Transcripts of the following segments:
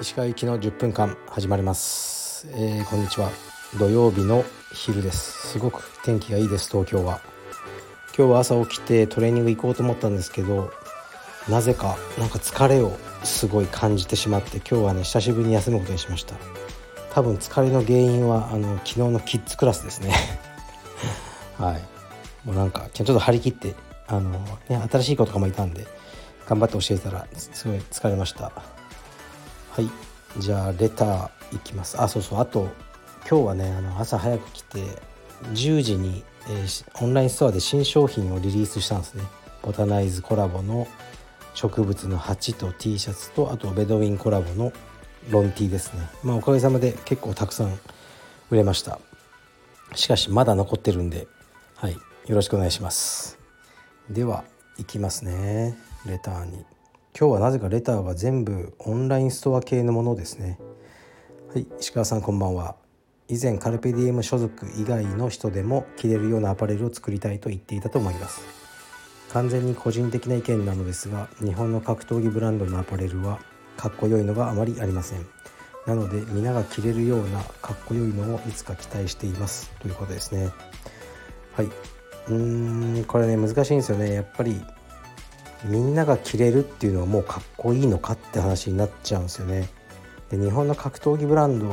石川行きの10分間始まります、えー、こんにちは。土曜日の昼です。すごく天気がいいです。東京は。今日は朝起きてトレーニング行こうと思ったんですけどなぜかなんか疲れをすごい感じてしまって今日はね久しぶりに休むことにしました。多分疲れの原因はあの昨日のキッズクラスですね。はい。もうなんかちょっと張り切ってあの、ね、新しい子とかもいたんで頑張って教えたらすごい疲れました。はい。じゃあレターいきます。あそうそう。あと今日はねあの朝早く来て10時に、えー、オンラインストアで新商品をリリースしたんですね。ボタナイズコラボの植物の鉢と T シャツとあとベドウィンコラボのロン T ですね。まあおかげさまで結構たくさん売れました。しかしまだ残ってるんではい。よろしくお願いします。ではいきますね。レターに。今日はなぜかレターは全部オンラインストア系のものですね。はい石川さんこんばんは。以前カルペディエム所属以外の人でも着れるようなアパレルを作りたいと言っていたと思います。完全に個人的な意見なのですが日本の格闘技ブランドのアパレルはかっこよいのがあまりありません。なので皆が着れるようなかっこよいのをいつか期待しています。ということですね。はい。うーんこれね難しいんですよねやっぱりみんなが着れるっていうのはもうかっこいいのかって話になっちゃうんですよね。で日本の格闘技ブランド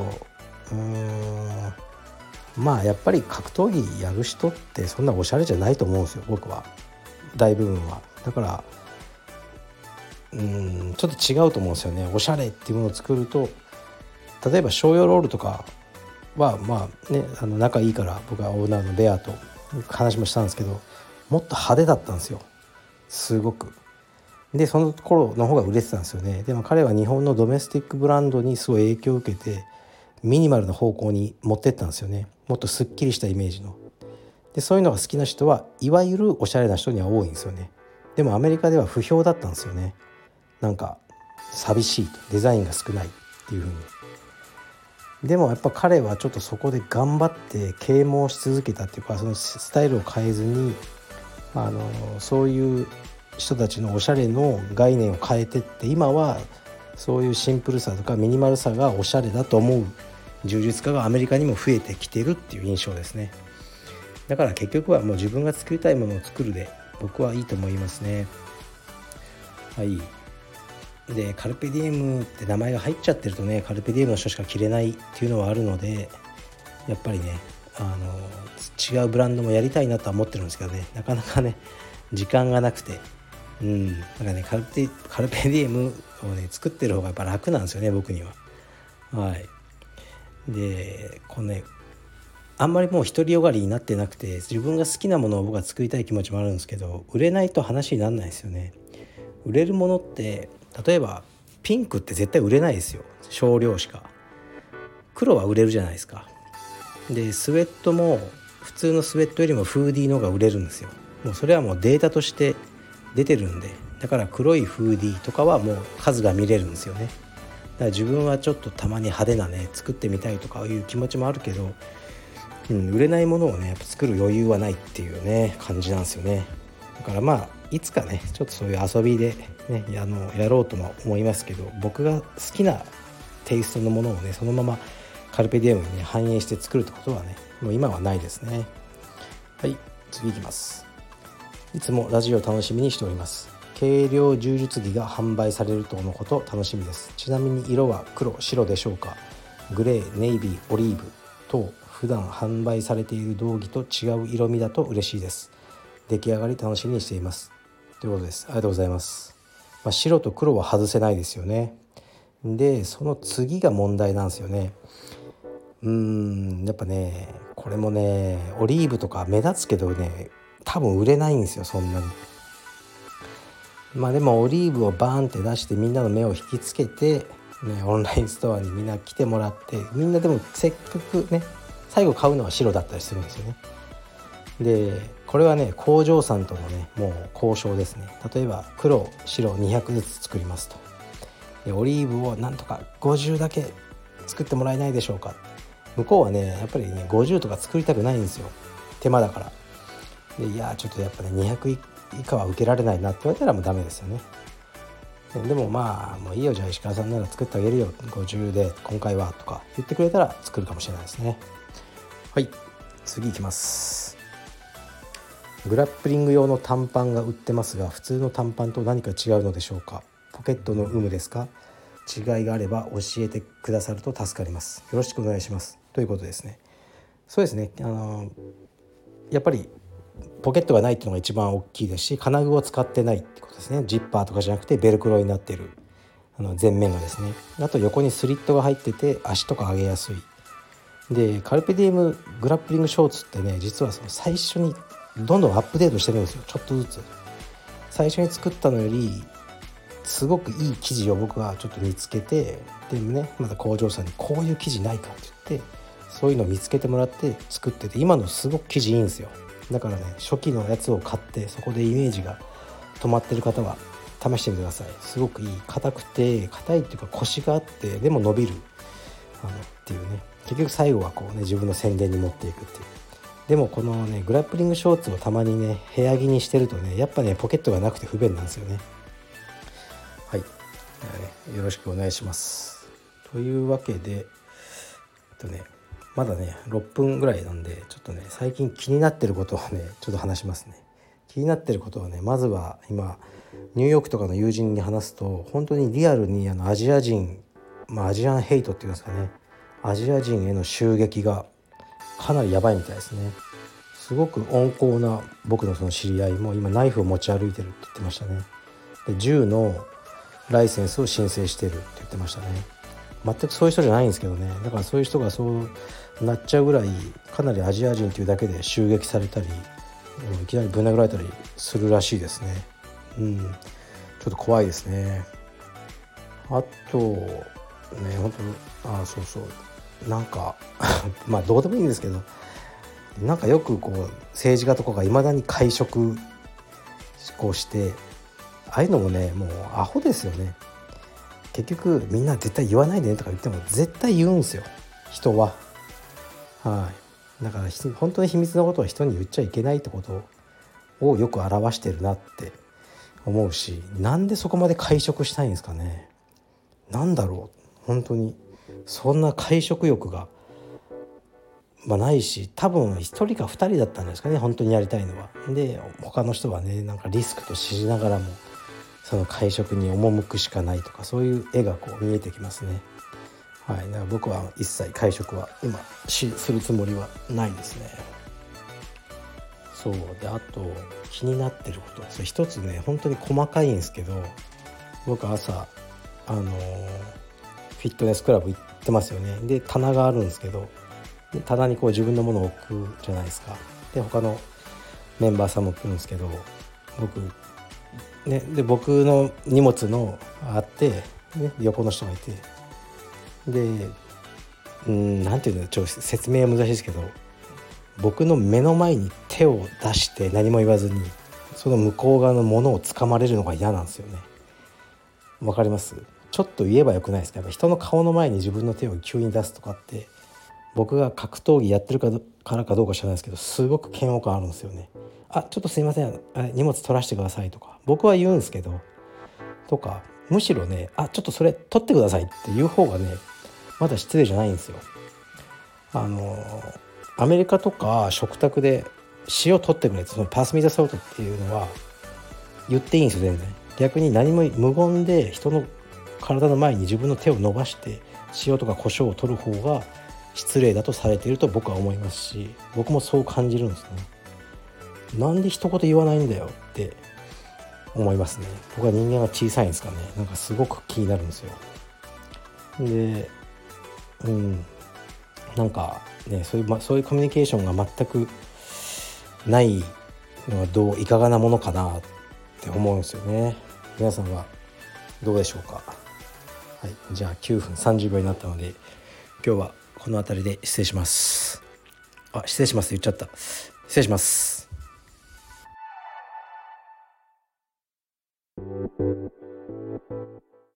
まあやっぱり格闘技やる人ってそんなおしゃれじゃないと思うんですよ僕は大部分は。だからうんちょっと違うと思うんですよねおしゃれっていうものを作ると例えば商用ロールとかはまあねあの仲いいから僕はオーナーのベアと話もしたんですけどもっと派手だったんですよ。すごく。でその頃の方が売れてたんですよね。でも彼は日本のドメスティックブランドにすごい影響を受けてミニマルな方向に持ってったんですよね。もっとすっきりしたイメージの。でそういうのが好きな人はいわゆるおしゃれな人には多いんですよね。でもアメリカでは不評だったんですよね。なんか寂しいと。デザインが少ないっていう風に。でもやっぱ彼はちょっとそこで頑張って啓蒙し続けたっていうかそのスタイルを変えずにあのそういう人たちのおしゃれの概念を変えてって今はそういうシンプルさとかミニマルさがおしゃれだと思う柔術家がアメリカにも増えてきてるっていう印象ですね。だから結局はもう自分が作りたいものを作るで僕はいいと思いますね。はい。でカルペディエムって名前が入っちゃってるとねカルペディエムの人しか着れないっていうのはあるのでやっぱりねあの違うブランドもやりたいなとは思ってるんですけどねなかなかね時間がなくて。うん。だからねカルペカルペディエムをね作ってる方がやっぱ楽なんですよね僕には。はい。でこのねあんまりもう独りよがりになってなくて自分が好きなものを僕は作りたい気持ちもあるんですけど売れないと話にならないですよね。売れるものって例えばピンクって絶対売れないですよ。少量しか。黒は売れるじゃないですか。でスウェットも普通のスウェットよりもフーディーの方が売れるんですよ。もうそれはもうデータとして出てるんで。だから黒いフーディーとかはもう数が見れるんですよね。だから自分はちょっとたまに派手なね作ってみたいとかいう気持ちもあるけど、うん、売れないものをねやっぱ作る余裕はないっていうね感じなんですよね。からまあいつかねちょっとそういう遊びでねあのやろうとも思いますけど僕が好きなテイストのものをねそのままカルペディウムに、ね、反映して作るってことはねもう今はないですね。はい次いきます。いつもラジオ楽しみにしております。軽量柔術着が販売されるとのこと楽しみです。ちなみに色は黒白でしょうか。グレーネイビーオリーブ等普段販売されている道着と違う色味だと嬉しいです。出来上がり楽しみにしています。ということです。ありがとうございます、まあ、白と黒は外せないですよね。でその次が問題なんですよね。うんやっぱねこれもねオリーブとか目立つけどね多分売れないんですよそんなに。まあでもオリーブをバーンって出してみんなの目を引きつけて、ね、オンラインストアにみんな来てもらってみんなでもせっかくね最後買うのは白だったりするんですよね。でこれはね工場さんとのねもう交渉ですね。例えば黒白200ずつ作りますと。でオリーブをなんとか50だけ作ってもらえないでしょうか。向こうはねやっぱりね50とか作りたくないんですよ。手間だから。でいやちょっとやっぱね200以下は受けられないなって言われたらもうダメですよね。でもまあもういいよじゃあ石川さんなら作ってあげるよ。50で今回はとか言ってくれたら作るかもしれないですね。はい次いきます。グラップリング用の短パンが売ってますが普通の短パンと何か違うのでしょうか？ポケットの有無ですか？違いがあれば教えてくださると助かります。よろしくお願いします。ということですね。そうですね。あのやっぱりポケットがないっていうのが一番大きいですし金具を使ってないってことですね。ジッパーとかじゃなくてベルクロになってる。あの前面がですね。あと横にスリットが入ってて足とか上げやすい。でカルペディウムグラップリングショーツってね実はその最初にどんどんアップデートしてるんですよ。ちょっとずつ。最初に作ったのよりすごくいい生地を僕はちょっと見つけてでもねまた工場さんにこういう生地ないかって言ってそういうのを見つけてもらって作ってて今のすごく生地いいんですよ。だからね初期のやつを買ってそこでイメージが止まってる方は試してみてください。すごくいい。硬くて硬いっていうかコシがあってでも伸びる。あのっていうね。結局最後はこうね自分の宣伝に持っていくっていう。でもこのねグラップリングショーツをたまにね部屋着にしてるとねやっぱねポケットがなくて不便なんですよね。はい、よろしくお願いします。というわけでえっとねまだね6分ぐらいなんでちょっとね最近気になってることをねちょっと話しますね。気になってることはねまずは今ニューヨークとかの友人に話すと本当にリアルにあのアジア人まあアジアンヘイトっていうんですかねアジア人への襲撃がかなりやばいみたいですね。すごく温厚な僕のその知り合いも今ナイフを持ち歩いてるって言ってましたね。で銃のライセンスを申請してるって言ってましたね。全くそういう人じゃないんですけどね。だからそういう人がそうなっちゃうぐらいかなりアジア人というだけで襲撃されたりいきなりぶん殴られたりするらしいですね。うん。ちょっと怖いですね。あとね本当あそうそう。なんか まあどうでもいいんですけどなんかよくこう政治家とかがいまだに会食こうしてああいうのもねもうアホですよね。結局みんな絶対言わないでねとか言っても絶対言うんですよ。人は。はい。だから本当に秘密のことは人に言っちゃいけないってことをよく表してるなって思うしなんでそこまで会食したいんですかね。なんだろう。本当に。そんな会食欲が、まあ、ないし多分1人か2人だったんですかね本当にやりたいのは。で他の人はねなんかリスクと知りながらもその会食に赴くしかないとかそういう絵がこう見えてきますね。はい、だから僕は一切会食は今しするつもりはないですね。そうであと気になってることそれ一つね本当に細かいんですけど僕朝あのー、フィットネスクラブ行ってますよね。で棚があるんですけどで棚にこう自分のものを置くじゃないですか。で他のメンバーさんも来るんですけど僕ねで僕の荷物のあって、ね、横の人がいて。でうん何て言うのちょっと説明は難しいですけど僕の目の前に手を出して何も言わずにその向こう側のものを掴まれるのが嫌なんですよね。わかります？ちょっと言えばよくないですか？やっぱ人の顔の前に自分の手を急に出すとかって僕が格闘技やってるかからかどうか知らないですけどすごく嫌悪感あるんですよね。あちょっとすいません。荷物取らせてくださいとか。僕は言うんですけどとかむしろねあちょっとそれ取ってくださいっていう方がねまだ失礼じゃないんですよ。あのアメリカとか食卓で塩取ってくれってそのパスミザソルトっていうのは言っていいんですよ全然。逆に何も無言で人の体の前に自分の手を伸ばして塩とか胡椒を取る方が失礼だとされていると僕は思いますし僕もそう感じるんですね。なんで一言言わないんだよって思いますね。僕は人間が小さいんですかね。なんかすごく気になるんですよ。でうん。なんかねそういう、ま、そういうコミュニケーションが全くないのはどういかがなものかなって思うんですよね。皆さんはどうでしょうか？はいじゃあ9分30秒になったので今日はこの辺りで失礼します。あ失礼します。言っちゃった。失礼します。